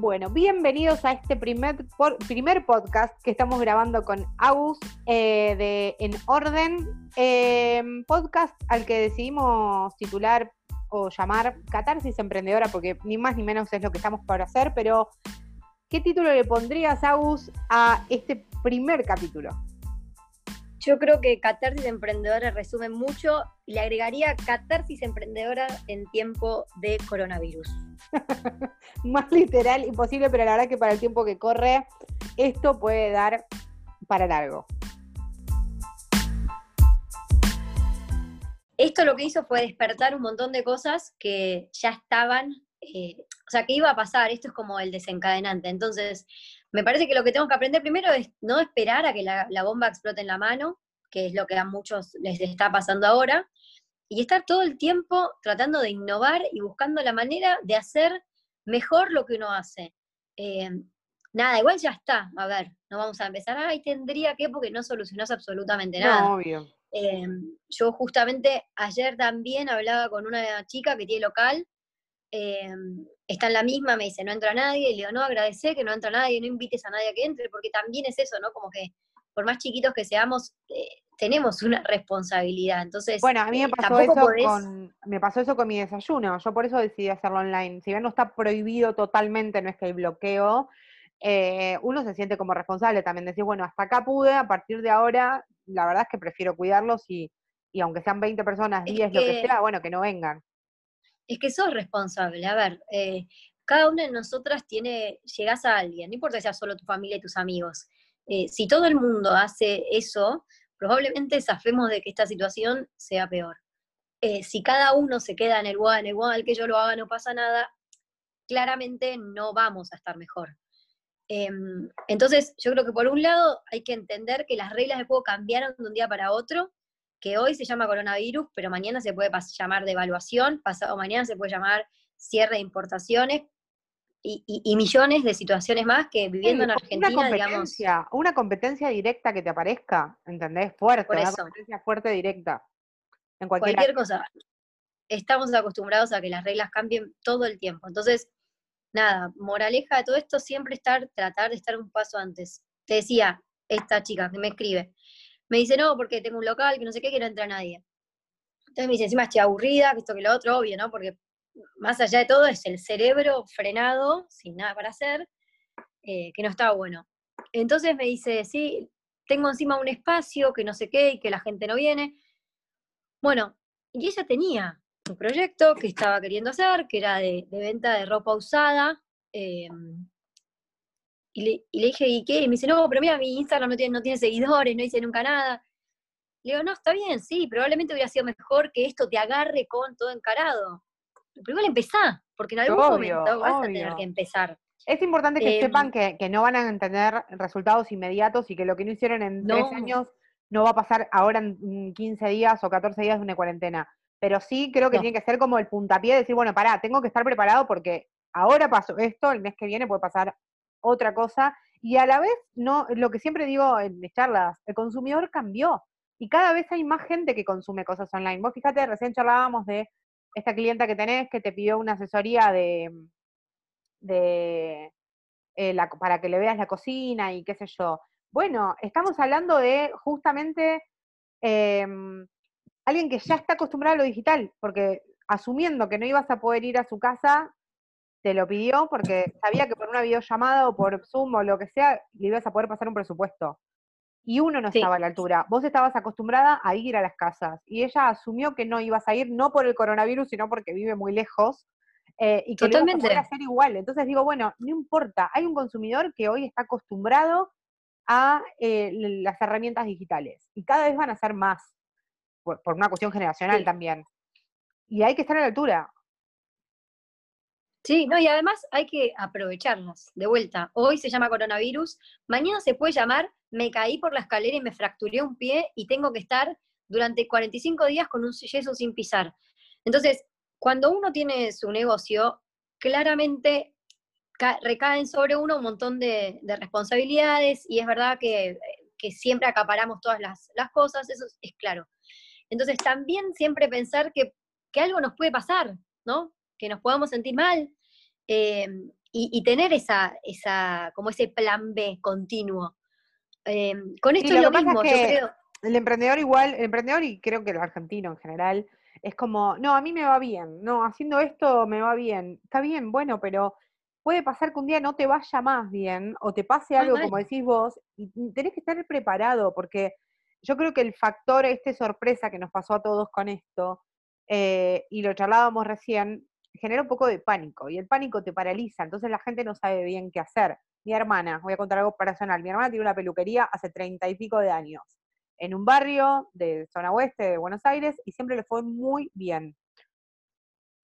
Bueno, bienvenidos a este primer, primer podcast que estamos grabando con Agus eh, de En Orden, em, podcast al que decidimos titular o llamar Catarsis Emprendedora, porque ni más ni menos es lo que estamos por hacer, pero ¿qué título le pondrías, Agus, a este primer capítulo? Yo creo que Catarsis Emprendedora resume mucho y le agregaría Catarsis Emprendedora en tiempo de coronavirus. Más literal imposible, pero la verdad que para el tiempo que corre, esto puede dar para largo. Esto lo que hizo fue despertar un montón de cosas que ya estaban, eh, o sea, que iba a pasar, esto es como el desencadenante. Entonces, me parece que lo que tengo que aprender primero es no esperar a que la, bomba explote en la mano, que es lo que a muchos les está pasando ahora, y estar todo el tiempo tratando de innovar y buscando la manera de hacer mejor lo que uno hace. Eh, nada, igual ya está, a ver, no vamos a empezar, ay, tendría que, porque no solucionás absolutamente nada. No, obvio. Eh, yo justamente ayer también hablaba con una chica que tiene local, eh, está en la misma, me dice, no entra nadie, y le digo, no, agradece que no entra nadie, no invites a nadie a que entre, porque también es eso, ¿no? Como que por más chiquitos que seamos, eh, tenemos una responsabilidad. Entonces, bueno, a mí me eh, pasó, eso con, me pasó eso con mi desayuno, yo por eso decidí hacerlo online. Si bien no está prohibido totalmente, no es que hay bloqueo, eh, uno se siente como responsable también, decir, bueno, hasta acá pude, a partir de ahora, la verdad es que prefiero cuidarlos y, y aunque sean 20 personas, 10, lo que sea, bueno, que no vengan es que sos responsable. A ver, eh, cada una de nosotras tiene, llegas a alguien, no importa si sea solo tu familia y tus amigos. Eh, si todo el mundo hace eso, probablemente zafemos de que esta situación sea peor. Eh, si cada uno se queda en el igual, en igual, que yo lo haga, no pasa nada, claramente no vamos a estar mejor. Em, entonces, yo creo que por un lado hay que entender que las reglas de juego cambiaron de un día para otro que hoy se llama coronavirus, pero mañana se puede llamar devaluación, pasado mañana se puede llamar cierre de importaciones y, millones de situaciones más que viviendo en Argentina, una competencia, Una competencia directa que te aparezca, ¿entendés? Fuerte, una competencia fuerte directa. En cualquier cosa. Estamos acostumbrados a que las reglas cambien todo el tiempo. Entonces, nada, moraleja de todo esto, siempre estar, tratar de estar un paso antes. Te decía, esta chica que me escribe, me dice, no, porque tengo un local, que no sé qué, que no entra nadie. Entonces me dice, encima estoy aburrida, que esto, que lo otro, obvio, ¿no? Porque más allá de todo es el cerebro frenado, sin nada para hacer, eh, que no está bueno. Entonces me dice, sí, tengo encima un espacio, que no sé qué, y que la gente no viene. Bueno, y ella tenía un proyecto que estaba queriendo hacer, que era de, venta de ropa usada, em, y le, dije, ¿y qué? Y me dice, no, pero mira, mi Instagram no tiene, no tiene seguidores, no hice nunca nada. Le digo, no, está bien, sí, probablemente hubiera sido mejor que esto te agarre con todo encarado. Pero igual empezá, porque en algún momento vas a tener que empezar. Es importante que sepan em, que, no van a tener resultados inmediatos y que lo que no hicieron en tres años no va a pasar ahora en 15 días o 14 días de una cuarentena. Pero sí creo que tiene que ser como el puntapié de decir, bueno, pará, tengo que estar preparado porque ahora pasó esto, el mes que viene puede pasar otra cosa. Y a la vez, no, lo que siempre digo en mis charlas, el consumidor cambió y cada vez hay más gente que consume cosas online. Vos fíjate, recién charlábamos de esta clienta que tenés que te pidió una asesoría de, de eh, la, para que le veas la cocina y qué sé yo. Bueno, estamos hablando de justamente em, alguien que ya está acostumbrado a lo digital, porque asumiendo que no ibas a poder ir a su casa, te lo pidió porque sabía que por una videollamada o por Zoom o lo que sea, le ibas a poder pasar un presupuesto. Y uno no estaba a la altura. Vos estabas acostumbrada a ir a las casas. Y ella asumió que no ibas a ir, no por el coronavirus, sino porque vive muy lejos. Eh, y que Totalmente. lo ibas a hacer igual. Entonces digo, bueno, no importa. Hay un consumidor que hoy está acostumbrado a eh, las herramientas digitales. Y cada vez van a ser más. Por, una cuestión generacional también. Y hay que estar a la altura. Sí, no, y además hay que aprovecharlas, de vuelta. Hoy se llama coronavirus, mañana se puede llamar me caí por la escalera y me fracturé un pie y tengo que estar durante 45 días con un yeso sin pisar. Entonces, cuando uno tiene su negocio, claramente recaen sobre uno un montón de, responsabilidades y es verdad que, siempre acaparamos todas las, cosas, eso es, claro. Entonces, también siempre pensar que, que algo nos puede pasar, ¿no? Que nos podamos sentir mal, Em, y, tener esa, esa, como ese plan B continuo. Eh, con esto es lo, mismo, yo creo. El emprendedor igual, el emprendedor y creo que el argentino en general, es como, no, a mí me va bien, no, haciendo esto me va bien. Está bien, bueno, pero puede pasar que un día no te vaya más bien o te pase algo, como decís vos, y tenés que estar preparado, porque yo creo que el factor este sorpresa que nos pasó a todos con esto, eh, y lo charlábamos recién, genera un poco de pánico, y el pánico te paraliza, entonces la gente no sabe bien qué hacer. Mi hermana, voy a contar algo personal, mi hermana tiene una peluquería hace treinta y pico de años, en un barrio de zona oeste de Buenos Aires, y siempre le fue muy bien.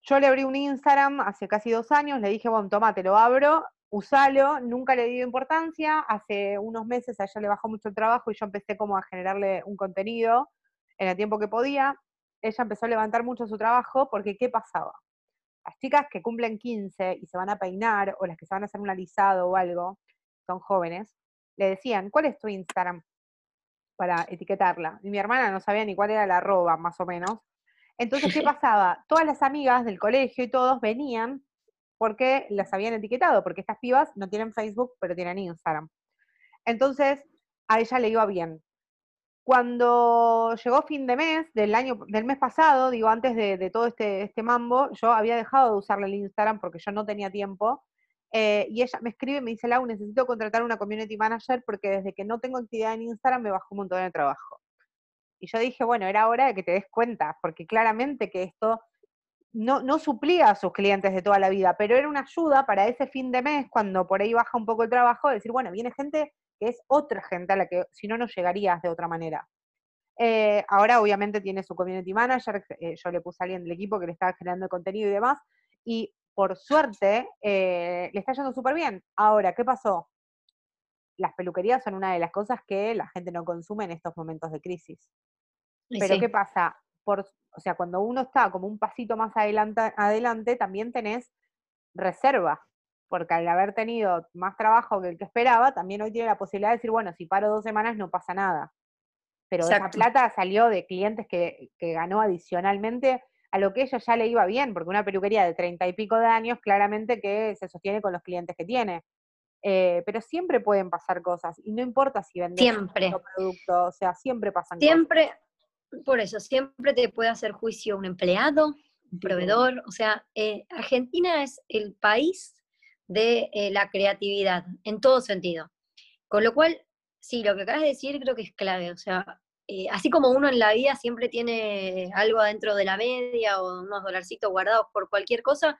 Yo le abrí un Instagram hace casi dos años, le dije, bueno, toma, te lo abro, usalo, nunca le di importancia, hace unos meses a ella le bajó mucho el trabajo y yo empecé como a generarle un contenido en el tiempo que podía. Ella empezó a levantar mucho su trabajo porque ¿qué pasaba? Las chicas que cumplen 15 y se van a peinar o las que se van a hacer un alisado o algo, son jóvenes, le decían, ¿cuál es tu Instagram? Para etiquetarla. Y mi hermana no sabía ni cuál era la arroba, más o menos. Entonces, ¿qué pasaba? Todas las amigas del colegio y todos venían porque las habían etiquetado, porque estas pibas no tienen Facebook, pero tienen Instagram. Entonces, a ella le iba bien. Cuando llegó fin de mes, del año, del mes pasado, digo, antes de, todo este, este mambo, yo había dejado de usarle el Instagram porque yo no tenía tiempo. Eh, y ella me escribe y me dice, Lau, necesito contratar una community manager porque desde que no tengo actividad en Instagram me bajó un montón de trabajo. Y yo dije, bueno, era hora de que te des cuenta, porque claramente que esto no, no suplía a sus clientes de toda la vida, pero era una ayuda para ese fin de mes, cuando por ahí baja un poco el trabajo, decir, bueno, viene gente que es otra gente a la que si no, no llegarías de otra manera. Eh, ahora obviamente tiene su community manager, eh, yo le puse a alguien del equipo que le estaba generando contenido y demás, y por suerte eh, le está yendo súper bien. Ahora, ¿qué pasó? Las peluquerías son una de las cosas que la gente no consume en estos momentos de crisis. Pero ¿qué pasa? Por, o sea, cuando uno está como un pasito más adelante, adelante también tenés reserva, porque al haber tenido más trabajo que el que esperaba, también hoy tiene la posibilidad de decir, bueno, si paro dos semanas no pasa nada. Pero esa plata salió de clientes que, ganó adicionalmente a lo que ella ya le iba bien, porque una peluquería de treinta y pico de años, claramente que se sostiene con los clientes que tiene. Eh, pero siempre pueden pasar cosas, y no importa si vendes un producto, o sea, siempre pasan siempre, por eso, siempre te puede hacer juicio un empleado, un proveedor. O sea, eh, Argentina es el país de eh, la creatividad, en todo sentido. Con lo cual, sí, lo que acabas de decir creo que es clave. O sea, eh, así como uno en la vida siempre tiene algo adentro de la media o unos dolarcitos guardados por cualquier cosa,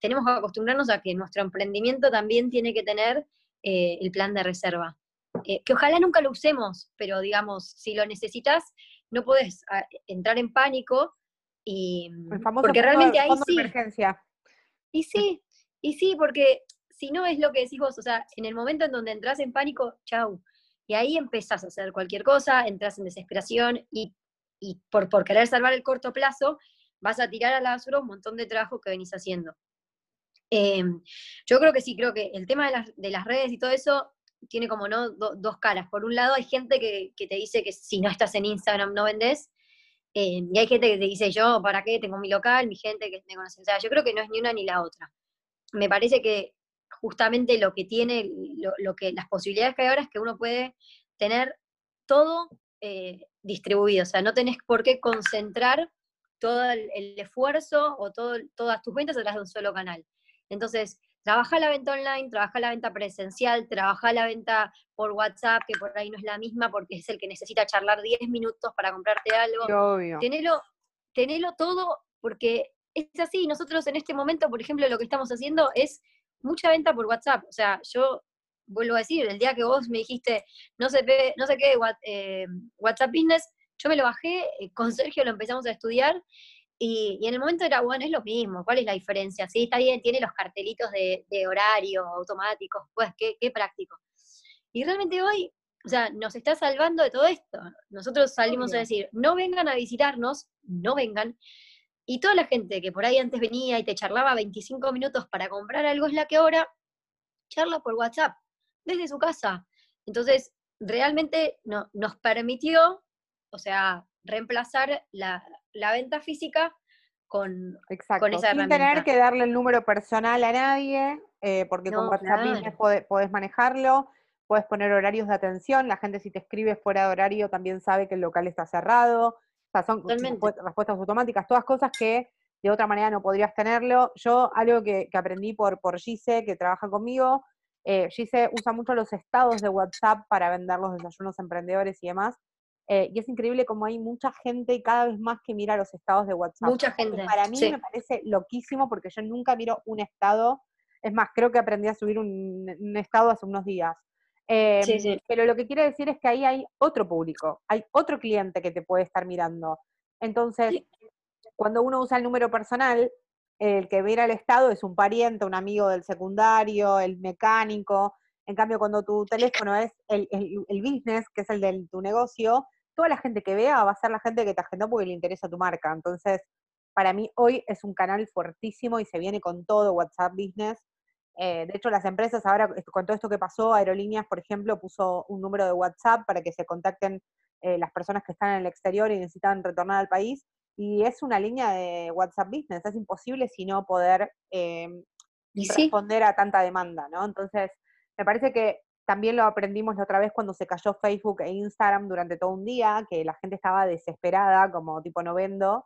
tenemos que acostumbrarnos a que nuestro emprendimiento también tiene que tener el plan de reserva. que ojalá nunca lo usemos, pero digamos, si lo necesitas, no puedes ah, entrar en pánico y porque realmente hay sí. Emergencia. Y sí, y sí, porque si no es lo que decís vos, o sea, en el momento en donde entras en pánico, chau. Y ahí empezás a hacer cualquier cosa, entras en desesperación y, por, por querer salvar el corto plazo, vas a tirar a la basura un montón de trabajo que venís haciendo. Em, yo creo que sí, creo que el tema de las, de las redes y todo eso tiene como no dos caras. Por un lado hay gente que, te dice que si no estás en Instagram no vendes, eh, y hay gente que te dice yo, ¿para qué? Tengo mi local, mi gente que me conoce. O sea, yo creo que no es ni una ni la otra. Me parece que justamente lo que tiene, lo, que, las posibilidades que hay ahora es que uno puede tener todo eh, distribuido. O sea, no tenés por qué concentrar todo el, esfuerzo o todo, todas tus ventas atrás de un solo canal. Entonces, Trabaja la venta online, trabaja la venta presencial, trabaja la venta por WhatsApp, que por ahí no es la misma porque es el que necesita charlar 10 minutos para comprarte algo. obvio. Tenelo, tenelo todo porque es así. Nosotros en este momento, por ejemplo, lo que estamos haciendo es mucha venta por WhatsApp. O sea, yo vuelvo a decir, el día que vos me dijiste, no sé, no sé qué, eh, WhatsApp Business, yo me lo bajé, eh, con Sergio lo empezamos a estudiar y, en el momento era, bueno, es lo mismo, ¿cuál es la diferencia? Sí, está bien, tiene los cartelitos de, horario automáticos, pues qué, práctico. Y realmente hoy, o sea, nos está salvando de todo esto. Nosotros salimos a decir, no vengan a visitarnos, no vengan. Y toda la gente que por ahí antes venía y te charlaba 25 minutos para comprar algo es la que ahora charla por WhatsApp, desde su casa. Entonces, realmente no, nos permitió, o sea, reemplazar la, la venta física con, con esa Sin tener que darle el número personal a nadie, eh, porque con WhatsApp Business podés, manejarlo, puedes poner horarios de atención, la gente si te escribe fuera de horario también sabe que el local está cerrado, o sea, son respuestas automáticas, todas cosas que de otra manera no podrías tenerlo. Yo, algo que, aprendí por, por Gise, que trabaja conmigo, eh, Gise usa mucho los estados de WhatsApp para vender los desayunos emprendedores y demás. Eh, y es increíble como hay mucha gente cada vez más que mira los estados de WhatsApp. Mucha gente. Para mí me parece loquísimo porque yo nunca miro un estado. Es más, creo que aprendí a subir un, estado hace unos días. Em, pero lo que quiere decir es que ahí hay otro público, hay otro cliente que te puede estar mirando. Entonces, cuando uno usa el número personal, el que mira el estado es un pariente, un amigo del secundario, el mecánico. En cambio, cuando tu teléfono es el, el business, que es el de tu negocio, toda la gente que vea va a ser la gente que te agendó porque le interesa tu marca. Entonces, para mí hoy es un canal fuertísimo y se viene con todo WhatsApp Business. Eh, de hecho, las empresas ahora, con todo esto que pasó, Aerolíneas, por ejemplo, puso un número de WhatsApp para que se contacten eh, las personas que están en el exterior y necesitan retornar al país. Y es una línea de WhatsApp Business. Es imposible si no poder eh, responder a tanta demanda, ¿no? Entonces, me parece que también lo aprendimos la otra vez cuando se cayó Facebook e Instagram durante todo un día, que la gente estaba desesperada, como tipo no vendo.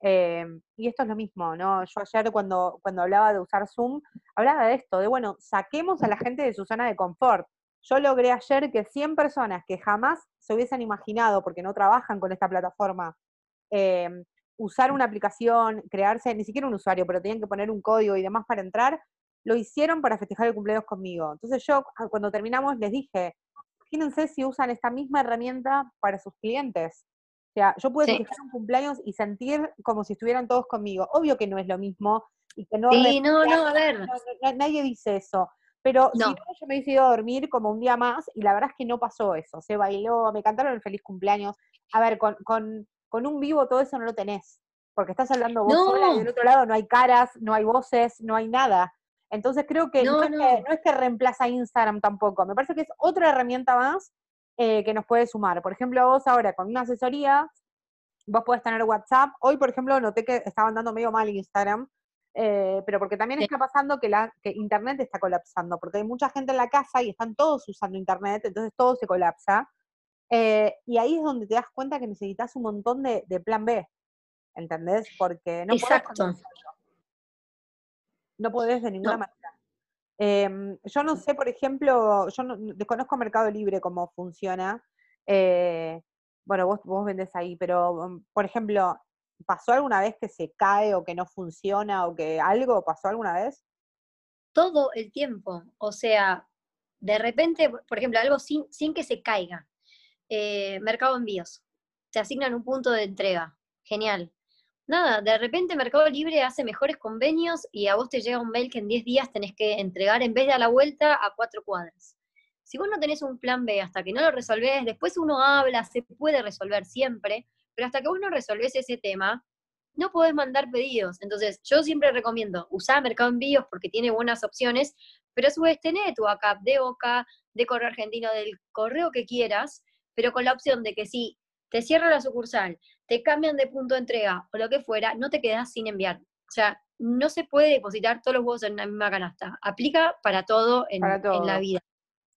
Em, y esto es lo mismo, ¿no? Yo ayer cuando, cuando hablaba de usar Zoom, hablaba de esto, de bueno, saquemos a la gente de su zona de confort. Yo logré ayer que 100 personas que jamás se hubiesen imaginado, porque no trabajan con esta plataforma, em, usar una aplicación, crearse, ni siquiera un usuario, pero tenían que poner un código y demás para entrar, lo hicieron para festejar el cumpleaños conmigo. Entonces yo ah, cuando terminamos les dije, imagínense si usan esta misma herramienta para sus clientes. O sea, yo pude festejar un cumpleaños y sentir como si estuvieran todos conmigo. Obvio que no es lo mismo y que no... Sí, no, no, a ver. nadie dice eso. Pero si no, yo me he ido a dormir como un día más y la verdad es que no pasó eso. Se bailó, me cantaron el feliz cumpleaños. A ver, con, con, con un vivo todo eso no lo tenés. Porque estás hablando vos sola y del otro lado no hay caras, no hay voces, no hay nada. Entonces creo que no, es que reemplaza Instagram tampoco, me parece que es otra herramienta más eh, que nos puede sumar. Por ejemplo, vos ahora con una asesoría, vos podés tener WhatsApp. Hoy, por ejemplo, noté que estaban dando medio mal Instagram, eh, pero porque también está pasando que, la, que Internet está colapsando, porque hay mucha gente en la casa y están todos usando Internet, entonces todo se colapsa. Eh, y ahí es donde te das cuenta que necesitas un montón de, plan B, ¿entendés? Porque no Exacto no podés de ninguna manera. Em, yo no sé, por ejemplo, yo no, desconozco Mercado Libre cómo funciona. Eh, bueno, vos, vos vendés ahí, pero, mm, por ejemplo, ¿pasó alguna vez que se cae o que no funciona o que algo pasó alguna vez? Todo el tiempo. O sea, de repente, por ejemplo, algo sin, sin que se caiga. Eh, mercado Envíos. Te asignan un punto de entrega. Genial nada, de repente Mercado Libre hace mejores convenios y a vos te llega un mail que en 10 días tenés que entregar en vez de a la vuelta a cuatro cuadras. Si vos no tenés un plan B hasta que no lo resolvés, después uno habla, se puede resolver siempre, pero hasta que vos no resolvés ese tema, no podés mandar pedidos. Entonces, yo siempre recomiendo usar Mercado Envíos porque tiene buenas opciones, pero a su vez tenés tu backup de Boca, de correo argentino, del correo que quieras, pero con la opción de que si te cierra la sucursal, te cambian de punto de entrega o lo que fuera, no te quedas sin enviar. O sea, no se puede depositar todos los huevos en la misma canasta. Aplica para todo en, la vida.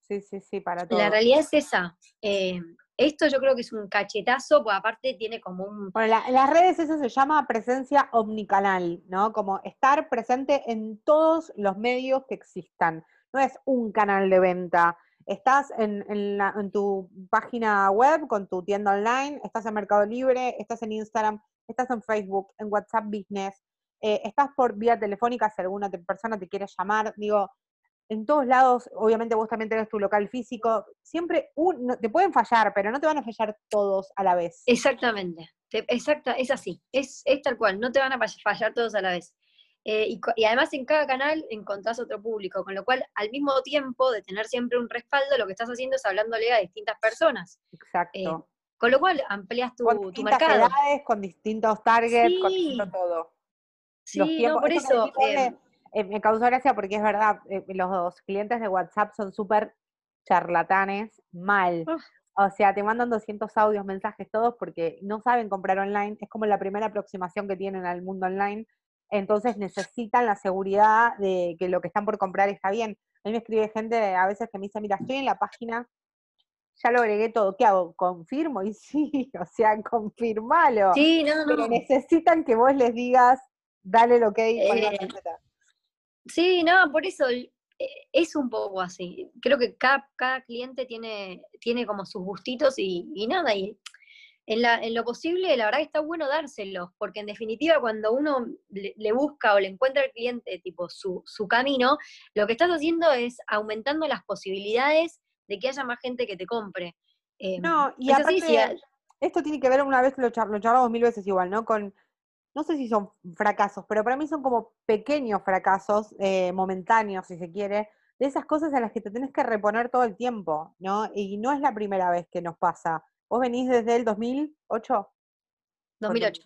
Sí, sí, sí, para todo. La realidad es esa. Eh, esto yo creo que es un cachetazo, porque aparte tiene como un... Bueno, en las redes eso se llama presencia omnicanal, ¿no? Como estar presente en todos los medios que existan. No es un canal de venta, Estás en, tu página web con tu tienda online, estás en Mercado Libre, estás en Instagram, estás en Facebook, en WhatsApp Business, eh, estás por vía telefónica si alguna persona te quiere llamar. Digo, en todos lados, obviamente vos también tenés tu local físico, siempre te pueden fallar, pero no te van a fallar todos a la vez. Exactamente, exacta, es así, es, es tal cual, no te van a fallar todos a la vez. Eh, y, además en cada canal encontrás otro público, con lo cual al mismo tiempo de tener siempre un respaldo, lo que estás haciendo es hablándole a distintas personas. Exacto. Eh, con lo cual amplias tu, con tu mercado. Edades, con distintos targets, con distinto todo. Sí, por eso. Eh, me causó gracia porque es verdad, los clientes de WhatsApp son súper charlatanes, mal. O sea, te mandan 200 audios, mensajes, todos porque no saben comprar online. Es como la primera aproximación que tienen al mundo online entonces necesitan la seguridad de que lo que están por comprar está bien. A mí me escribe gente a veces que me dice, mira, estoy en la página, ya lo agregué todo, ¿qué hago? ¿Confirmo? Y sí, o sea, confirmalo. Sí, no, no. Pero necesitan que vos les digas, dale lo que hay. Eh, sí, no, por eso eh, es un poco así. Creo que cada, cada cliente tiene, tiene como sus gustitos y, y nada, y en, lo posible, la verdad que está bueno dárselos, porque en definitiva cuando uno le, busca o le encuentra al cliente tipo su, camino, lo que estás haciendo es aumentando las posibilidades de que haya más gente que te compre. Em, no, y aparte, esto tiene que ver, una vez lo, charlamos mil veces igual, ¿no? Con, no sé si son fracasos, pero para mí son como pequeños fracasos, eh, momentáneos, si se quiere, de esas cosas a las que te tienes que reponer todo el tiempo, ¿no? Y no es la primera vez que nos pasa. ¿Vos venís desde el 2008? 2008.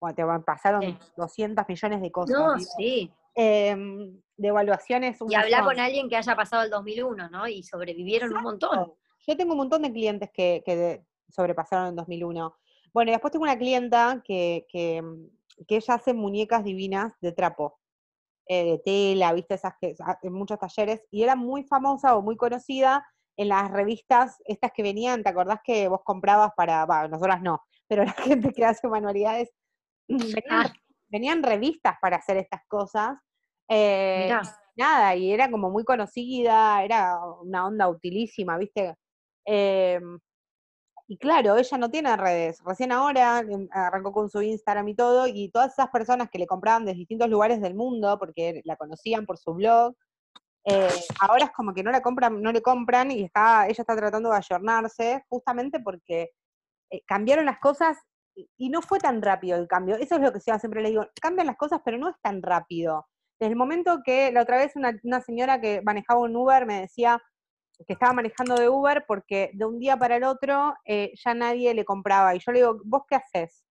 Bueno, te pasaron 200 millones de cosas. No, sí. Em, de evaluaciones. y hablar con alguien que haya pasado el 2001, ¿no? Y sobrevivieron un montón. Yo tengo un montón de clientes que, sobrepasaron en 2001. Bueno, y después tengo una clienta que, que, ella hace muñecas divinas de trapo, eh, de tela, viste, esas que en muchos talleres, y era muy famosa o muy conocida en las revistas, estas que venían, ¿te acordás que vos comprabas para, bueno, nosotras no, pero la gente que hace manualidades, venían, revistas para hacer estas cosas. Eh, nada, y era como muy conocida, era una onda utilísima, ¿viste? Em, y claro, ella no tiene redes. Recién ahora em, arrancó con su Instagram y todo, y todas esas personas que le compraban de distintos lugares del mundo, porque la conocían por su blog, eh, ahora es como que no la compran, no le compran y está, ella está tratando de ayornarse justamente porque eh, cambiaron las cosas y, no fue tan rápido el cambio. Eso es lo que siempre le digo, cambian las cosas pero no es tan rápido. Desde el momento que la otra vez una, señora que manejaba un Uber me decía que estaba manejando de Uber porque de un día para el otro eh, ya nadie le compraba. Y yo le digo, ¿vos qué haces?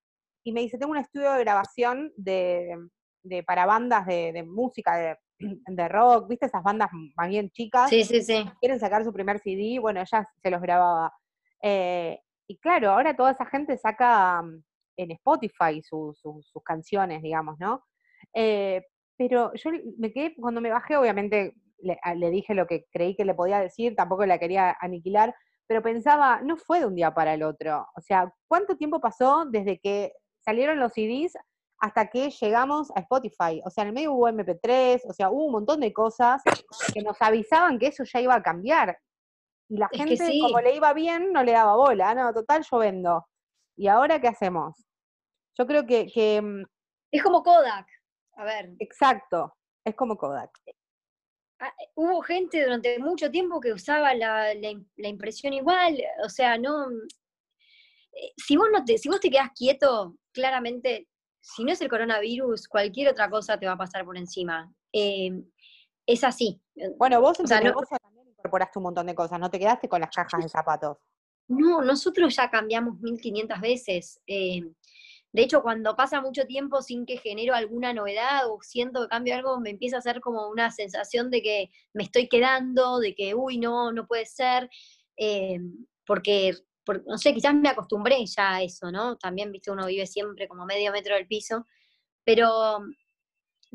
Y me dice, tengo un estudio de grabación de, de para bandas de, de música, de de rock, ¿viste? Esas bandas más bien chicas. Sí, sí, sí. Quieren sacar su primer CD, bueno, ella se los grababa. Eh, y claro, ahora toda esa gente saca mm, en Spotify sus canciones, digamos, ¿no? Eh, pero yo me quedé, cuando me bajé, obviamente le, le, dije lo que creí que le podía decir, tampoco la quería aniquilar, pero pensaba, no fue de un día para el otro. O sea, ¿cuánto tiempo pasó desde que salieron los CDs hasta que llegamos a Spotify. O sea, en el medio hubo MP3, o sea, hubo un montón de cosas que nos avisaban que eso ya iba a cambiar. Y la gente, como le iba bien, no le daba bola. No, total, yo vendo. ¿Y ahora qué hacemos? Yo creo que... Mm, es como Kodak. A ver. Exacto, es como Kodak. Ah, hubo gente durante mucho tiempo que usaba la, la impresión igual, o sea, no... Eh, si vos, no te, si vos te quedás quieto, claramente si no es el coronavirus, cualquier otra cosa te va a pasar por encima. Em, es así. Bueno, vos, también incorporaste un montón de cosas, no te quedaste con las cajas de zapatos. No, nosotros ya cambiamos 1500 veces. Em, de hecho, cuando pasa mucho tiempo sin que genero alguna novedad o siento que cambio algo, me empieza a hacer como una sensación de que me estoy quedando, de que, uy, no, no puede ser, em, porque no sé, quizás me acostumbré ya a eso, ¿no? También, viste, uno vive siempre como medio metro del piso, pero,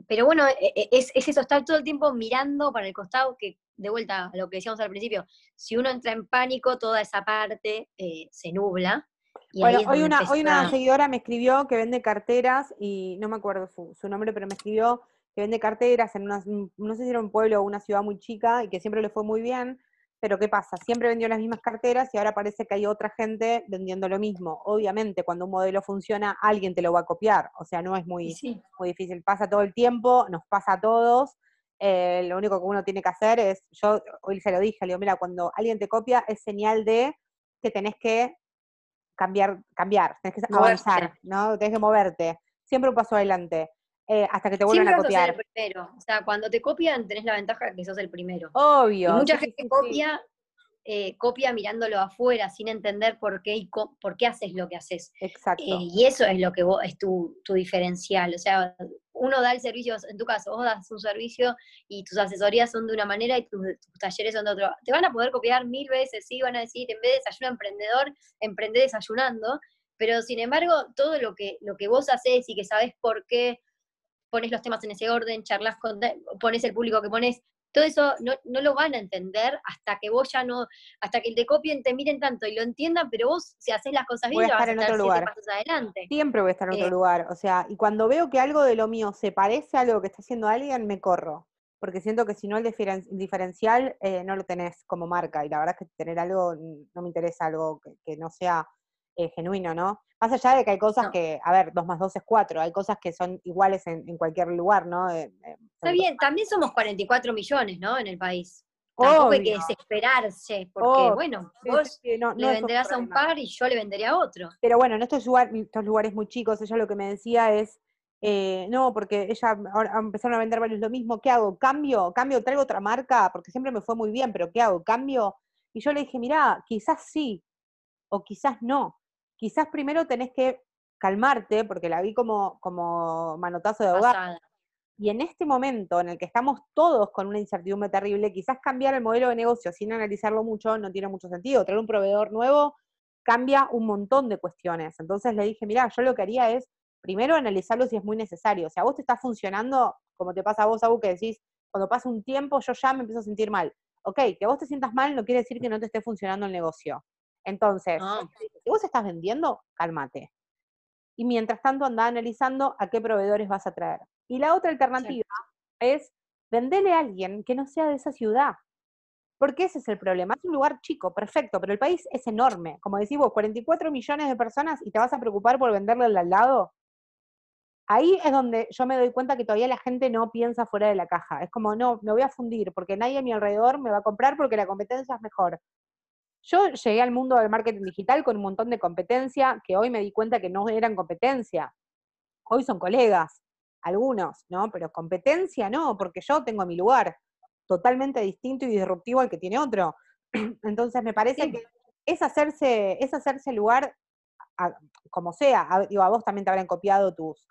pero bueno, e, e, es, eso, estar todo el tiempo mirando para el costado, que de vuelta a lo que decíamos al principio, si uno entra en pánico, toda esa parte eh, se nubla. bueno, hoy una, hoy una seguidora me escribió que vende carteras, y no me acuerdo su, su nombre, pero me escribió que vende carteras en una, no sé si era un pueblo o una ciudad muy chica, y que siempre le fue muy bien, pero ¿qué pasa? Siempre vendió las mismas carteras y ahora parece que hay otra gente vendiendo lo mismo. Obviamente, cuando un modelo funciona, alguien te lo va a copiar. O sea, no es muy, muy difícil. Pasa todo el tiempo, nos pasa a todos. Eh, lo único que uno tiene que hacer es, yo hoy se lo dije, le digo, mira, cuando alguien te copia es señal de que tenés que cambiar, cambiar, tenés que avanzar, ¿no? Tenés que moverte. Siempre un paso adelante. Eh, hasta que te vuelvan a copiar. el primero. O sea, cuando te copian tenés la ventaja de que sos el primero. Obvio. mucha gente copia, eh, copia mirándolo afuera sin entender por qué y por qué haces lo que haces. Exacto. Eh, y eso es lo que vos, es tu, diferencial. O sea, uno da el servicio, en tu caso, vos das un servicio y tus asesorías son de una manera y tus, talleres son de otra. Te van a poder copiar mil veces, sí, van a decir, en vez de desayuno emprendedor, emprende desayunando. Pero sin embargo, todo lo que, lo que vos haces y que sabes por qué pones los temas en ese orden, charlas con, pones el público que pones, todo eso no, no, lo van a entender hasta que vos ya no, hasta que te copien, te miren tanto y lo entiendan, pero vos si haces las cosas bien, voy a estar en otro lugar. adelante. Siempre voy a estar en otro eh, lugar, o sea, y cuando veo que algo de lo mío se parece a algo que está haciendo alguien, me corro, porque siento que si no el diferencial eh, no lo tenés como marca, y la verdad es que tener algo, no me interesa algo que, no sea eh, genuino, ¿no? Más allá de que hay cosas que, a ver, 2 más 2 es 4, hay cosas que son iguales en, cualquier lugar, ¿no? Está bien, también somos 44 millones, ¿no? En el país. Tampoco hay que desesperarse, porque bueno, vos le venderás a un par y yo le vendería a otro. Pero bueno, en estos, lugar, estos lugares muy chicos, ella lo que me decía es, eh, no, porque ella ahora empezaron a vender varios lo mismo, ¿qué hago? ¿Cambio? ¿Cambio? ¿Traigo otra marca? Porque siempre me fue muy bien, pero ¿qué hago? ¿Cambio? Y yo le dije, mira, quizás sí, o quizás no. Quizás primero tenés que calmarte, porque la vi como, como manotazo de ahogar. Y en este momento en el que estamos todos con una incertidumbre terrible, quizás cambiar el modelo de negocio sin analizarlo mucho no tiene mucho sentido. Traer un proveedor nuevo cambia un montón de cuestiones. Entonces le dije, mira, yo lo que haría es primero analizarlo si es muy necesario. O sea, a vos te está funcionando, como te pasa a vos, Abu, que decís, cuando pasa un tiempo yo ya me empiezo a sentir mal. Ok, que vos te sientas mal no quiere decir que no te esté funcionando el negocio. Entonces, ah. si vos estás vendiendo, cálmate. Y mientras tanto anda analizando a qué proveedores vas a traer. Y la otra alternativa es venderle a alguien que no sea de esa ciudad. Porque ese es el problema. Es un lugar chico, perfecto, pero el país es enorme. Como decís vos, 44 millones de personas y te vas a preocupar por venderle al lado. Ahí es donde yo me doy cuenta que todavía la gente no piensa fuera de la caja. Es como, no, me voy a fundir porque nadie a mi alrededor me va a comprar porque la competencia es mejor. Yo llegué al mundo del marketing digital con un montón de competencia que hoy me di cuenta que no eran competencia. Hoy son colegas algunos, ¿no? Pero competencia no, porque yo tengo mi lugar totalmente distinto y disruptivo al que tiene otro. Entonces me parece que es hacerse, es hacerse lugar como sea. A, digo, a vos también te habrán copiado tus,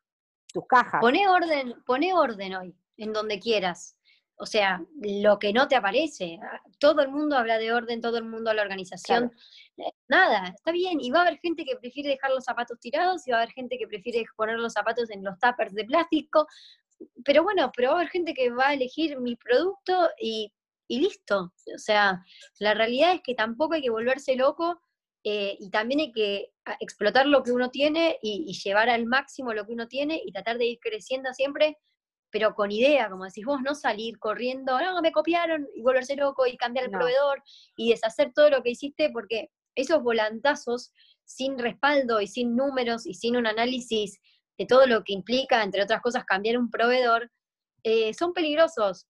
tus cajas. Poné orden, poné orden hoy, en donde quieras. O sea, lo que no te aparece. Ah, todo el mundo habla de orden, todo el mundo habla de organización. Eh, nada, está bien. Y va a haber gente que prefiere dejar los zapatos tirados y va a haber gente que prefiere poner los zapatos en los tuppers de plástico. Pero bueno, pero va a haber gente que va a elegir mi producto y, listo. O sea, la realidad es que tampoco hay que volverse loco eh, y también hay que ah, explotar lo que uno tiene y, llevar al máximo lo que uno tiene y tratar de ir creciendo siempre pero con idea, como decís vos, no salir corriendo, no, me copiaron y volverse loco y cambiar el proveedor y deshacer todo lo que hiciste, porque esos volantazos sin respaldo y sin números y sin un análisis de todo lo que implica, entre otras cosas, cambiar un proveedor, eh, son peligrosos.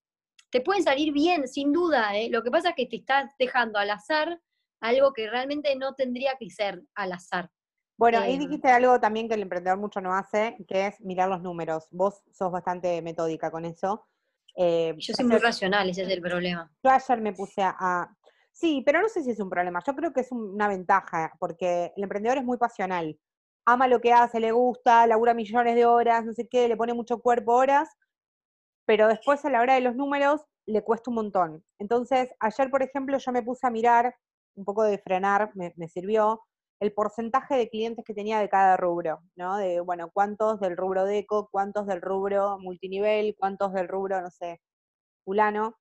Te pueden salir bien, sin duda, ¿eh? lo que pasa es que te estás dejando al azar algo que realmente no tendría que ser al azar. Bueno, ahí em. dijiste algo también que el emprendedor mucho no hace, que es mirar los números. Vos sos bastante metódica con eso. Eh, yo soy muy racional, ese es el problema. Yo ayer me puse a, Sí, pero no sé si es un problema. Yo creo que es una ventaja, porque el emprendedor es muy pasional. Ama lo que hace, le gusta, labura millones de horas, no sé qué, le pone mucho cuerpo, horas, pero después a la hora de los números le cuesta un montón. Entonces, ayer, por ejemplo, yo me puse a mirar, un poco de frenar, me, me sirvió, el porcentaje de clientes que tenía de cada rubro, ¿no? De, bueno, cuántos del rubro deco, cuántos del rubro multinivel, cuántos del rubro, no sé, fulano.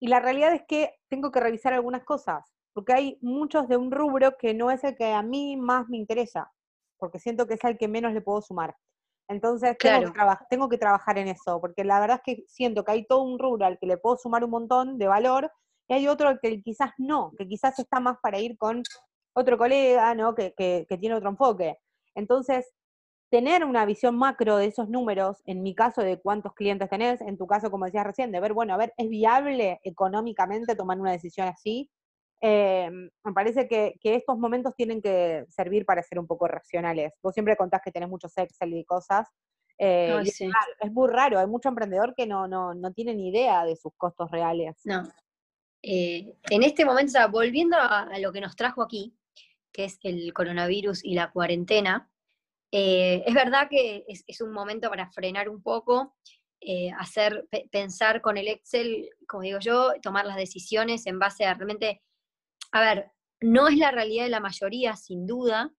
Y la realidad es que tengo que revisar algunas cosas, porque hay muchos de un rubro que no es el que a mí más me interesa, porque siento que es el que menos le puedo sumar. Entonces tengo, que tengo que trabajar en eso, porque la verdad es que siento que hay todo un rubro al que le puedo sumar un montón de valor, y hay otro al que quizás no, que quizás está más para ir con otro colega, ¿no? Que, que, tiene otro enfoque. Entonces, tener una visión macro de esos números, en mi caso de cuántos clientes tenés, en tu caso, como decías recién, de ver, bueno, a ver, ¿es viable económicamente tomar una decisión así? Eh, me parece que, estos momentos tienen que servir para ser un poco racionales. Vos siempre contás que tenés muchos Excel y cosas. Eh, es, muy raro, hay mucho emprendedor que no, no, no tiene ni idea de sus costos reales. No. Eh, en este momento, o sea, volviendo a, lo que nos trajo aquí, que es el coronavirus y la cuarentena, eh, es verdad que es, un momento para frenar un poco, eh, hacer, pensar con el Excel, como digo yo, tomar las decisiones en base a realmente, a ver, no es la realidad de la mayoría, sin duda,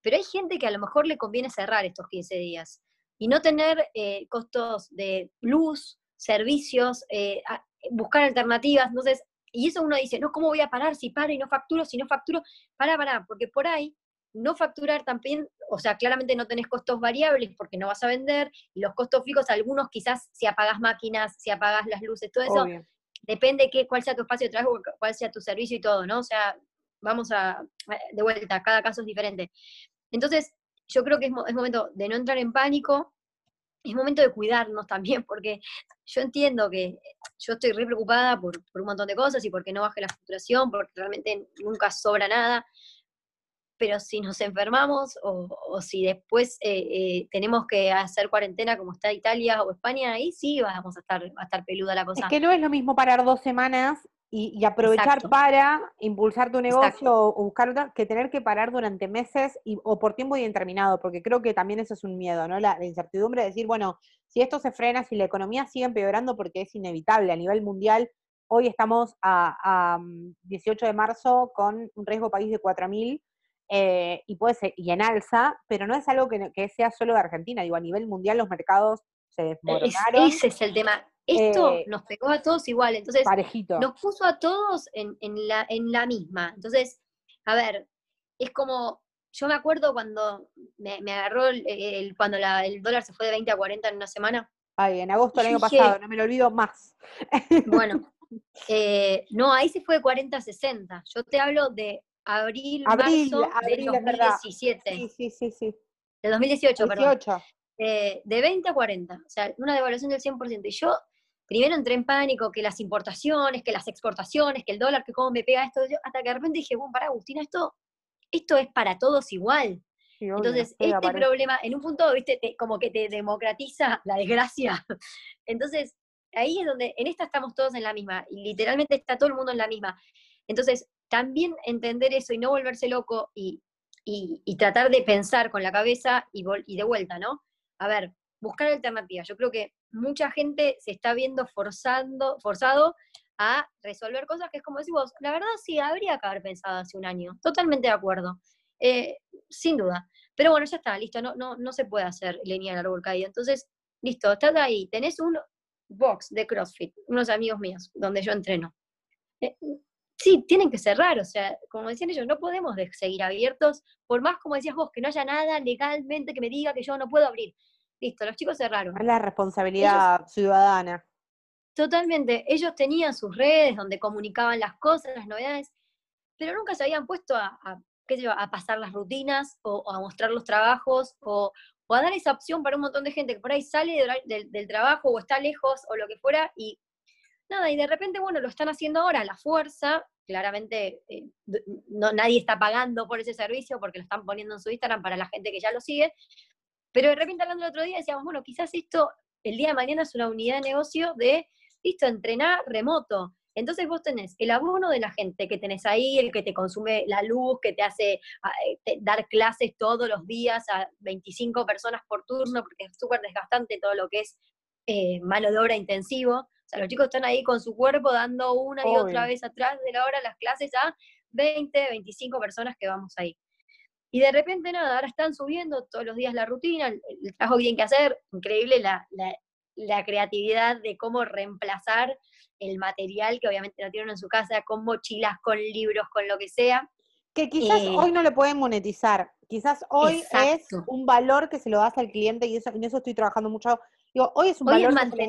pero hay gente que a lo mejor le conviene cerrar estos 15 días. y no tener eh, costos de luz, servicios, buscar alternativas. Entonces, y eso uno dice, no, ¿cómo voy a parar si paro y no facturo? Si no facturo, para, para, porque por ahí no facturar también, o sea, claramente no tenés costos variables porque no vas a vender, y los costos fijos, algunos quizás si apagas máquinas, si apagas las luces, todo eso, depende qué, cuál sea tu espacio de trabajo, cuál sea tu servicio y todo, ¿no? O sea, vamos a, de vuelta, cada caso es diferente. Entonces, yo creo que es, es momento de no entrar en pánico, es momento de cuidarnos también, porque yo entiendo que yo estoy re preocupada por, por, un montón de cosas y porque no baje la facturación, porque realmente nunca sobra nada, pero si nos enfermamos o, si después eh, eh, tenemos que hacer cuarentena como está Italia o España, ahí sí vamos a estar, a estar peluda la cosa. Es que no es lo mismo parar dos semanas y, aprovechar para impulsar tu negocio o, buscar otra, que tener que parar durante meses y, o por tiempo indeterminado, porque creo que también eso es un miedo, ¿no? La, incertidumbre de decir, bueno, si esto se frena, si la economía sigue empeorando porque es inevitable a nivel mundial, hoy estamos a, a 18 mm, de marzo con un riesgo país de 4.000 eh, y puede ser, y en alza, pero no es algo que, sea solo de Argentina, digo, a nivel mundial los mercados se desmoronaron. ese es el tema. Esto eh, nos pegó a todos igual, entonces parejito. nos puso a todos en, la, en la misma. Entonces, a ver, es como, yo me acuerdo cuando me, agarró el, cuando el dólar se fue de 20 a 40 en una semana. Ay, en agosto del año pasado, no me lo olvido más. Bueno, eh, no, ahí se fue de 40 a 60. Yo te hablo de abril, marzo abril, de 2017. Sí, sí, sí, sí. De 2018, 18. perdón. Eh, de 20 a 40, o sea, una devaluación del 100%. Y yo primero entré en pánico, que las importaciones, que las exportaciones, que el dólar, que cómo me pega esto, hasta que de repente dije, bueno, para Agustina, esto, esto es para todos igual. Entonces, este problema, en un punto, viste, como que te democratiza la desgracia. Entonces, ahí es donde, en esta estamos todos en la misma, y literalmente está todo el mundo en la misma. Entonces, también entender eso y no volverse loco y, tratar de pensar con la cabeza y, y, de vuelta, ¿no? A ver, buscar alternativas. Yo creo que mucha gente se está viendo forzando, forzado a resolver cosas que es como decís vos, la verdad sí, habría que haber pensado hace un año. Totalmente de acuerdo. Eh, sin duda. Pero bueno, ya está, listo, no, no, no se puede hacer leña al árbol caído. Entonces, listo, estás ahí, tenés un box de CrossFit, unos amigos míos, donde yo entreno. Eh, sí, tienen que cerrar, o sea, como decían ellos, no podemos seguir abiertos, por más como decías vos, que no haya nada legalmente que me diga que yo no puedo abrir. Listo, los chicos cerraron. Es la responsabilidad ciudadana. Totalmente, ellos tenían sus redes donde comunicaban las cosas, las novedades, pero nunca se habían puesto a, qué sé yo, a pasar las rutinas o, a mostrar los trabajos o, a dar esa opción para un montón de gente que por ahí sale del trabajo o está lejos o lo que fuera y Nada, y de repente, bueno, lo están haciendo ahora a la fuerza, claramente eh, no, nadie está pagando por ese servicio porque lo están poniendo en su Instagram para la gente que ya lo sigue, pero de repente hablando el otro día decíamos, bueno, quizás esto el día de mañana es una unidad de negocio de, listo, entrenar remoto. Entonces vos tenés el abono de la gente que tenés ahí, el que te consume la luz, que te hace ah, eh, dar clases todos los días a 25 personas por turno, porque es súper desgastante todo lo que es eh, mano de obra intensivo sea, los chicos están ahí con su cuerpo dando una y otra vez atrás de la hora las clases a 20, 25 personas que vamos ahí. Y de repente nada, ahora están subiendo todos los días la rutina, el, trabajo que tienen que hacer, increíble la, creatividad de cómo reemplazar el material que obviamente no tienen en su casa, con mochilas, con libros, con lo que sea. Que quizás eh, hoy no le pueden monetizar, quizás hoy es un valor que se lo das al cliente y eso, en eso estoy trabajando mucho. Digo, hoy es un valor que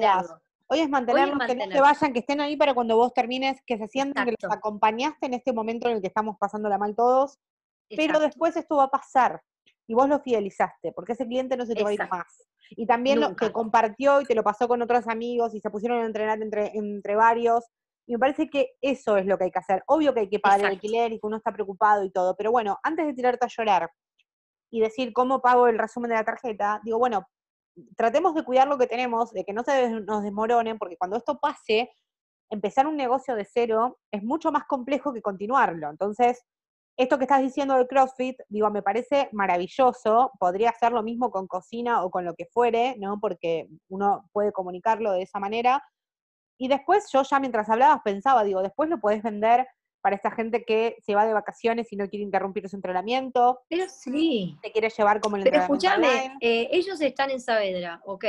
Hoy es mantenerlos, que no se vayan, que estén ahí para cuando vos termines, que se sientan que los acompañaste en este momento en el que estamos pasándola mal todos, pero después esto va a pasar y vos lo fidelizaste, porque ese cliente no se te va a ir más. Y también lo que compartió y te lo pasó con otros amigos y se pusieron a entrenar entre, entre varios. Y me parece que eso es lo que hay que hacer. Obvio que hay que pagar el alquiler y que uno está preocupado y todo, pero bueno, antes de tirarte a llorar y decir cómo pago el resumen de la tarjeta, digo, bueno, tratemos de cuidar lo que tenemos, de que no se nos desmoronen, porque cuando esto pase, empezar un negocio de cero es mucho más complejo que continuarlo. Entonces, esto que estás diciendo del CrossFit, digo, me parece maravilloso, podría hacer lo mismo con cocina o con lo que fuere, ¿no? Porque uno puede comunicarlo de esa manera. Y después yo ya mientras hablabas pensaba, digo, después lo puedes vender para esa gente que se va de vacaciones y no quiere interrumpir su entrenamiento. Pero sí. Te quiere llevar como el Pero escúchame, eh, ellos están en Saavedra, ok.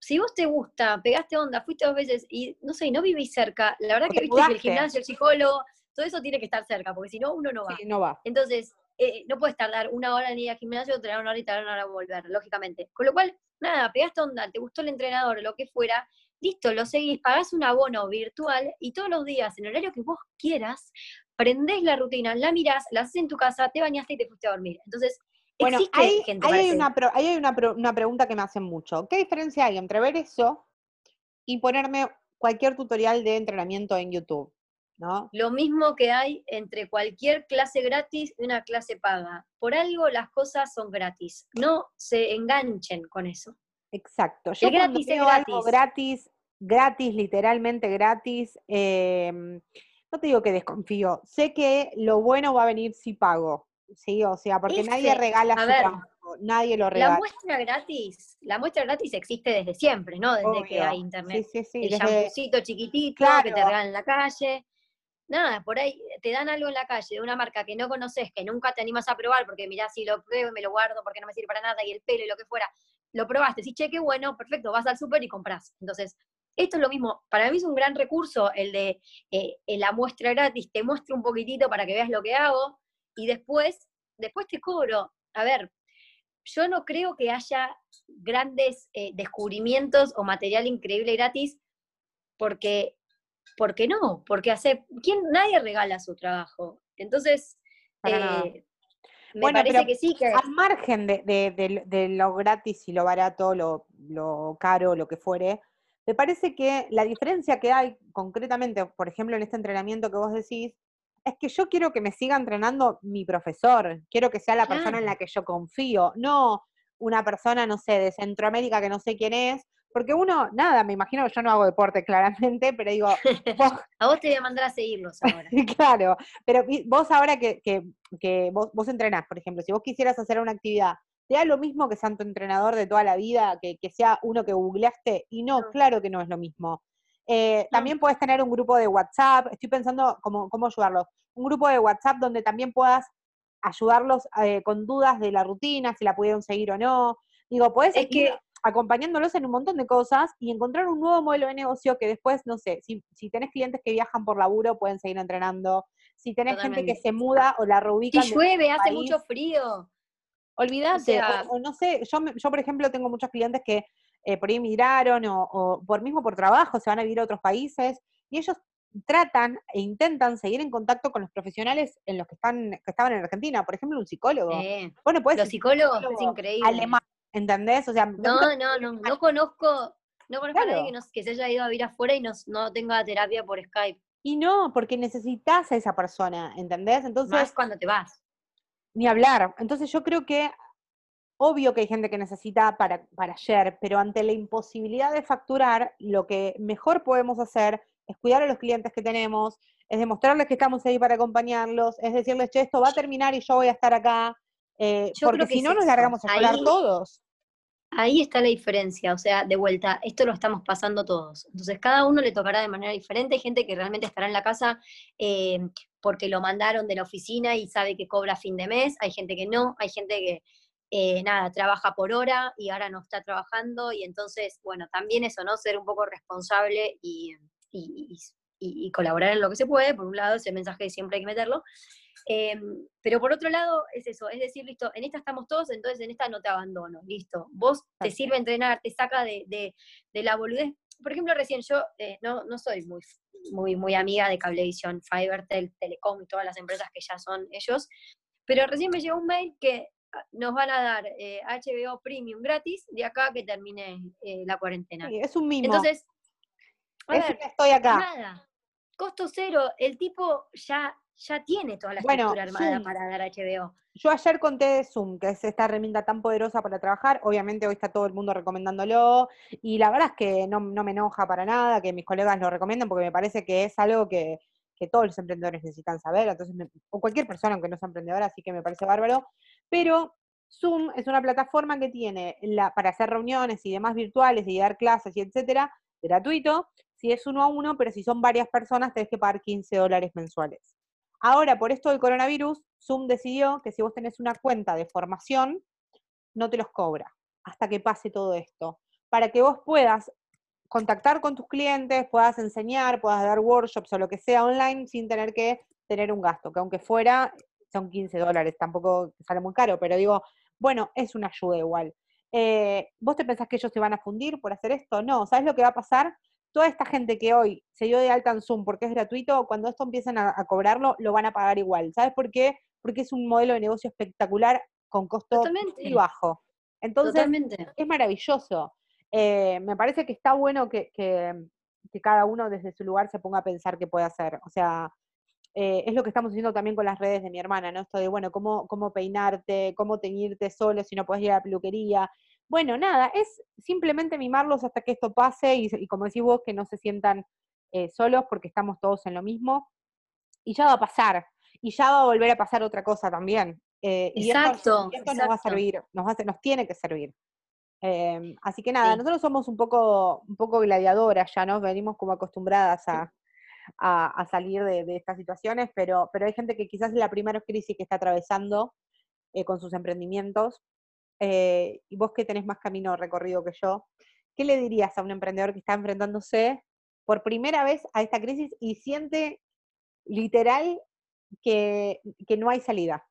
Si vos te gusta, pegaste onda, fuiste dos veces y no sé, no vivís cerca, la verdad que viste que el gimnasio, el psicólogo, todo eso tiene que estar cerca, porque si no, uno no va. Sí, no va. Entonces, eh, no puedes tardar una hora en ir al gimnasio, entrenar una hora y tardar una hora en volver, lógicamente. Con lo cual, nada, pegaste onda, te gustó el entrenador, lo que fuera, listo, lo seguís, pagás un abono virtual y todos los días, en el horario que vos quieras, prendés la rutina, la mirás, la haces en tu casa, te bañaste y te fuiste a dormir. Entonces, bueno, existe gente hay, una, ahí hay una, una pregunta que me hacen mucho. ¿Qué diferencia hay entre ver eso y ponerme cualquier tutorial de entrenamiento en YouTube? ¿No? Lo mismo que hay entre cualquier clase gratis y una clase paga. Por algo las cosas son gratis. No se enganchen con eso. Exacto. Yo gratis veo algo gratis, gratis, literalmente gratis, em, no te digo que desconfío, sé que lo bueno va a venir si pago, ¿sí? O sea, porque nadie regala su trabajo, nadie lo regala. La muestra gratis, la muestra gratis existe desde siempre, ¿no? Desde que hay internet. Sí, sí, sí, El desde... chiquitito que te regalan en la calle. Nada, por ahí te dan algo en la calle de una marca que no conoces, que nunca te animas a probar, porque mirá, si lo pruebo y me lo guardo porque no me sirve para nada, y el pelo y lo que fuera, lo probaste, si cheque, bueno, perfecto, vas al súper y compras. Entonces, esto es lo mismo, para mí es un gran recurso el de eh, la muestra gratis, te muestro un poquitito para que veas lo que hago y después, después te cobro. A ver, yo no creo que haya grandes eh, descubrimientos o material increíble gratis porque, porque no, porque hace, ¿quién, nadie regala su trabajo. Entonces, eh, bueno, parece que sí que... Al margen de, lo gratis y lo barato, lo, lo, caro, lo que fuere, me parece que la diferencia que hay concretamente, por ejemplo, en este entrenamiento que vos decís, es que yo quiero que me siga entrenando mi profesor, quiero que sea la persona en la que yo confío, no una persona, no sé, de Centroamérica que no sé quién es, porque uno, nada, me imagino que yo no hago deporte claramente, pero digo... a vos te voy a mandar a seguirlos ahora. claro, pero vos ahora que, que, vos, vos, entrenás, por ejemplo, si vos quisieras hacer una actividad, ¿te da lo mismo que sea tu entrenador de toda la vida, que, sea uno que googleaste? Y no, claro que no es lo mismo. Eh, también puedes tener un grupo de WhatsApp, estoy pensando cómo, cómo ayudarlos, un grupo de WhatsApp donde también puedas ayudarlos eh, con dudas de la rutina, si la pudieron seguir o no. Digo, puedes es que acompañándolos en un montón de cosas y encontrar un nuevo modelo de negocio que después, no sé, si, si tenés clientes que viajan por laburo, pueden seguir entrenando. Si tenés gente que se muda o la reubican. Si llueve, hace mucho frío. Olvídate, o, no sé, yo, yo por ejemplo tengo muchos clientes que eh, por ahí emigraron o, o, por mismo por trabajo se van a vivir a otros países y ellos tratan e intentan seguir en contacto con los profesionales en los que están que estaban en Argentina, por ejemplo, un psicólogo. Bueno, pues los psicólogos es increíble. Alemán, ¿entendés? O sea, no, no, no, no conozco, no conozco a nadie que, se haya ido a vivir afuera y no, no tenga terapia por Skype. Y no, porque necesitas a esa persona, ¿entendés? Entonces. Más cuando te vas. Ni hablar. Entonces yo creo que obvio que hay gente que necesita para, para ayer, pero ante la imposibilidad de facturar, lo que mejor podemos hacer es cuidar a los clientes que tenemos, es demostrarles que estamos ahí para acompañarlos, es decirles, che, esto va a terminar y yo voy a estar acá, eh, porque si no nos largamos a llorar todos. Ahí está la diferencia, o sea, de vuelta, esto lo estamos pasando todos. Entonces, cada uno le tocará de manera diferente. Hay gente que realmente estará en la casa eh, porque lo mandaron de la oficina y sabe que cobra fin de mes. Hay gente que no, hay gente que, eh, nada, trabaja por hora y ahora no está trabajando. Y entonces, bueno, también eso, ¿no? Ser un poco responsable y, y, colaborar en lo que se puede, por un lado, ese mensaje siempre hay que meterlo, em, pero por otro lado es eso, es decir, listo, en esta estamos todos, entonces en esta no te abandono, listo, vos te sirve entrenar, te saca de, de, la boludez. Por ejemplo, recién yo eh, no, no soy muy, muy, muy amiga de Cablevisión, Fivertel, Telecom y todas las empresas que ya son ellos, pero recién me llegó un mail que ah, nos van a dar HBO eh, Premium gratis de acá que termine eh, la cuarentena. es un mimo. Entonces, estoy acá. Nada. Costo cero, el tipo ya, ya tiene toda la estructura armada para dar HBO. Yo ayer conté de Zoom, que es esta herramienta tan poderosa para trabajar. Obviamente hoy está todo el mundo recomendándolo. Y la verdad es que no, me enoja para nada que mis colegas lo recomienden, porque me parece que es algo que, todos los emprendedores necesitan saber. Entonces, o cualquier persona, aunque no sea emprendedora, así que me parece bárbaro. Pero Zoom es una plataforma que tiene la, para hacer reuniones y demás virtuales y dar clases y etcétera, gratuito si es uno a uno, pero si son varias personas tenés que pagar 15 dólares mensuales. Ahora, por esto del coronavirus, Zoom decidió que si vos tenés una cuenta de formación, no te los cobra hasta que pase todo esto, para que vos puedas contactar con tus clientes, puedas enseñar, puedas dar workshops o lo que sea online sin tener que tener un gasto, que aunque fuera son 15 dólares, tampoco sale muy caro, pero digo, bueno, es una ayuda igual. Eh, ¿Vos te pensás que ellos se van a fundir por hacer esto? No, ¿sabes lo que va a pasar? Toda esta gente que hoy se dio de alta en Zoom porque es gratuito, cuando esto empiecen a, cobrarlo, lo van a pagar igual. ¿Sabes por qué? Porque es un modelo de negocio espectacular con costo muy bajo. Entonces, es maravilloso. Eh, me parece que está bueno que, cada uno desde su lugar se ponga a pensar qué puede hacer. O sea, eh, es lo que estamos haciendo también con las redes de mi hermana, ¿no? Esto de, bueno, cómo, cómo peinarte, cómo teñirte solo si no puedes ir a la peluquería. Bueno, nada, es simplemente mimarlos hasta que esto pase y, como decís vos, que no se sientan eh, solos porque estamos todos en lo mismo. Y ya va a pasar. Y ya va a volver a pasar otra cosa también. exacto. Y esto, nos va a servir, nos, nos tiene que servir. Em, así que nada, nosotros somos un poco, un poco gladiadoras ya, ¿no? Venimos como acostumbradas a, a, salir de, estas situaciones, pero, pero hay gente que quizás es la primera crisis que está atravesando eh, con sus emprendimientos, eh, y vos que tenés más camino recorrido que yo, ¿qué le dirías a un emprendedor que está enfrentándose por primera vez a esta crisis y siente literal que, que no hay salida?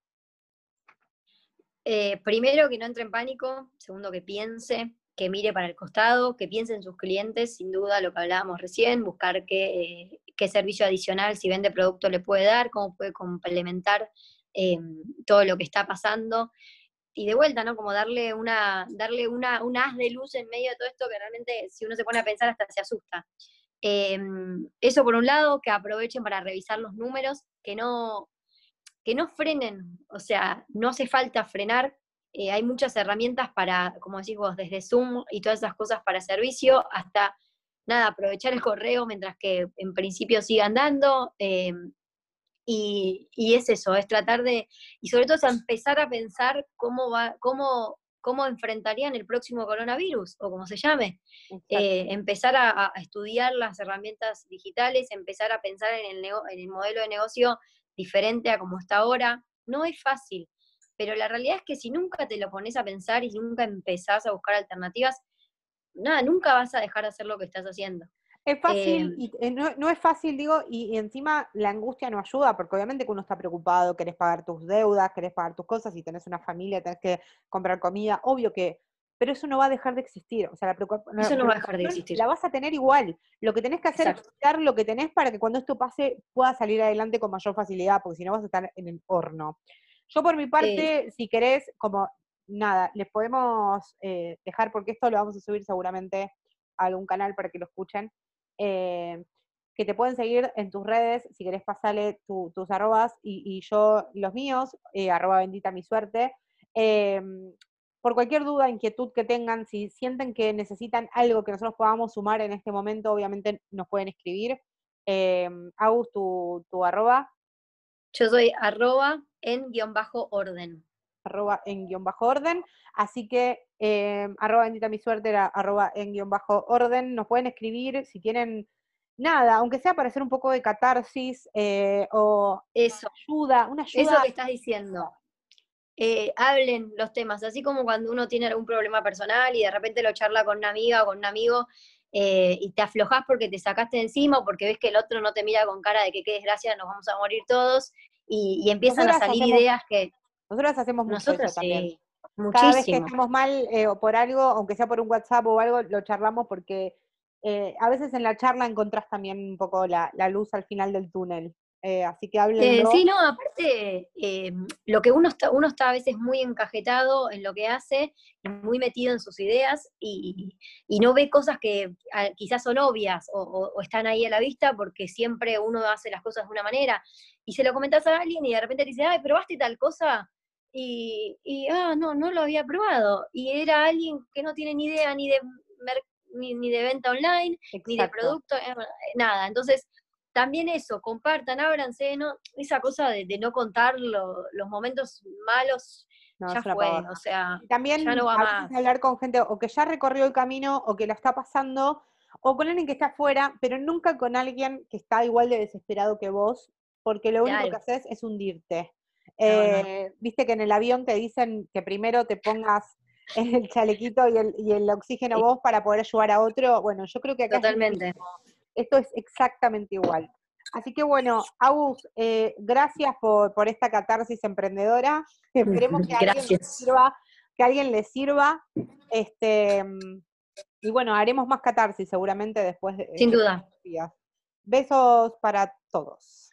Eh, primero, que no entre en pánico. Segundo, que piense, que mire para el costado, que piense en sus clientes, sin duda lo que hablábamos recién, buscar qué, qué servicio adicional, si vende producto, le puede dar, cómo puede complementar eh, todo lo que está pasando. Y de vuelta, ¿no? Como darle una, darle una, un haz de luz en medio de todo esto que realmente, si uno se pone a pensar, hasta se asusta. Eh, eso por un lado, que aprovechen para revisar los números, que no, que no frenen, o sea, no hace falta frenar. Eh, hay muchas herramientas para, como decís vos, desde Zoom y todas esas cosas para servicio, hasta nada, aprovechar el correo mientras que en principio sigan dando. Eh, y, es eso, es tratar de, y sobre todo es empezar a pensar cómo va, cómo, cómo enfrentarían el próximo coronavirus, o como se llame. Eh, empezar a, estudiar las herramientas digitales, empezar a pensar en el, en el modelo de negocio diferente a como está ahora. No es fácil, pero la realidad es que si nunca te lo pones a pensar y nunca empezás a buscar alternativas, nada, nunca vas a dejar de hacer lo que estás haciendo. Es fácil, em, y, eh, no, es fácil, digo, y, encima la angustia no ayuda, porque obviamente que uno está preocupado, querés pagar tus deudas, querés pagar tus cosas, si tenés una familia, tenés que comprar comida, obvio que, pero eso no va a dejar de existir, o sea, la preocupación eso no va a dejar de existir. La vas a tener igual, lo que tenés que hacer es cuidar lo que tenés para que cuando esto pase puedas salir adelante con mayor facilidad, porque si no vas a estar en el horno. Yo por mi parte, si querés, como nada, les podemos eh, dejar, porque esto lo vamos a subir seguramente a algún canal para que lo escuchen, eh, que te pueden seguir en tus redes, si querés pasarle tus arrobas y, yo los míos, eh, arroba bendita mi suerte. Em, por cualquier duda, inquietud que tengan, si sienten que necesitan algo que nosotros podamos sumar en este momento, obviamente nos pueden escribir. Em, Agus, tu, tu arroba. Yo soy arroba en guion bajo orden arroba en guion bajo orden. Así que eh, arroba bendita mi suerte era arroba en guion bajo orden. Nos pueden escribir si tienen nada, aunque sea para hacer un poco de catarsis eh, o eso. ayuda, una ayuda. Eso que estás diciendo. Eh, hablen los temas, así como cuando uno tiene algún problema personal y de repente lo charla con una amiga o con un amigo y te aflojas porque te sacaste de encima o porque ves que el otro no te mira con cara de que qué desgracia, nos vamos a morir todos y, empiezan a salir ideas que nosotros hacemos mucho eso también. Cada vez que estamos mal eh, o por algo, aunque sea por un WhatsApp o algo, lo charlamos porque eh, a veces en la charla encontrás también un poco la, luz al final del túnel. Eh, así que hablen. sí, no, aparte, lo que uno está, uno está a veces muy encajetado en lo que hace, muy metido en sus ideas y, no ve cosas que quizás son obvias o, están ahí a la vista porque siempre uno hace las cosas de una manera. Y se lo comentas a alguien y de repente te dice, ay, probaste tal cosa, y, y, ah, no, no lo había probado. Y era alguien que no tiene ni idea ni de, ni, de venta online, ni de producto, eh, nada. Entonces, también eso, compartan, ábranse, ¿no? esa cosa de, no contar los momentos malos, ya fue, o sea, también ya no va más. hablar con gente o que ya recorrió el camino o que lo está pasando, o con alguien que está afuera, pero nunca con alguien que está igual de desesperado que vos, porque lo único que haces es hundirte. Eh, viste que en el avión te dicen que primero te pongas el chalequito y el, y el oxígeno vos para poder ayudar a otro. Bueno, yo creo que acá Totalmente. esto es exactamente igual. Así que bueno, Agus, eh, gracias por, por, esta catarsis emprendedora. Esperemos que a alguien le sirva, que alguien le sirva. Este, y bueno, haremos más catarsis seguramente después de. Sin duda. Días. Besos para todos.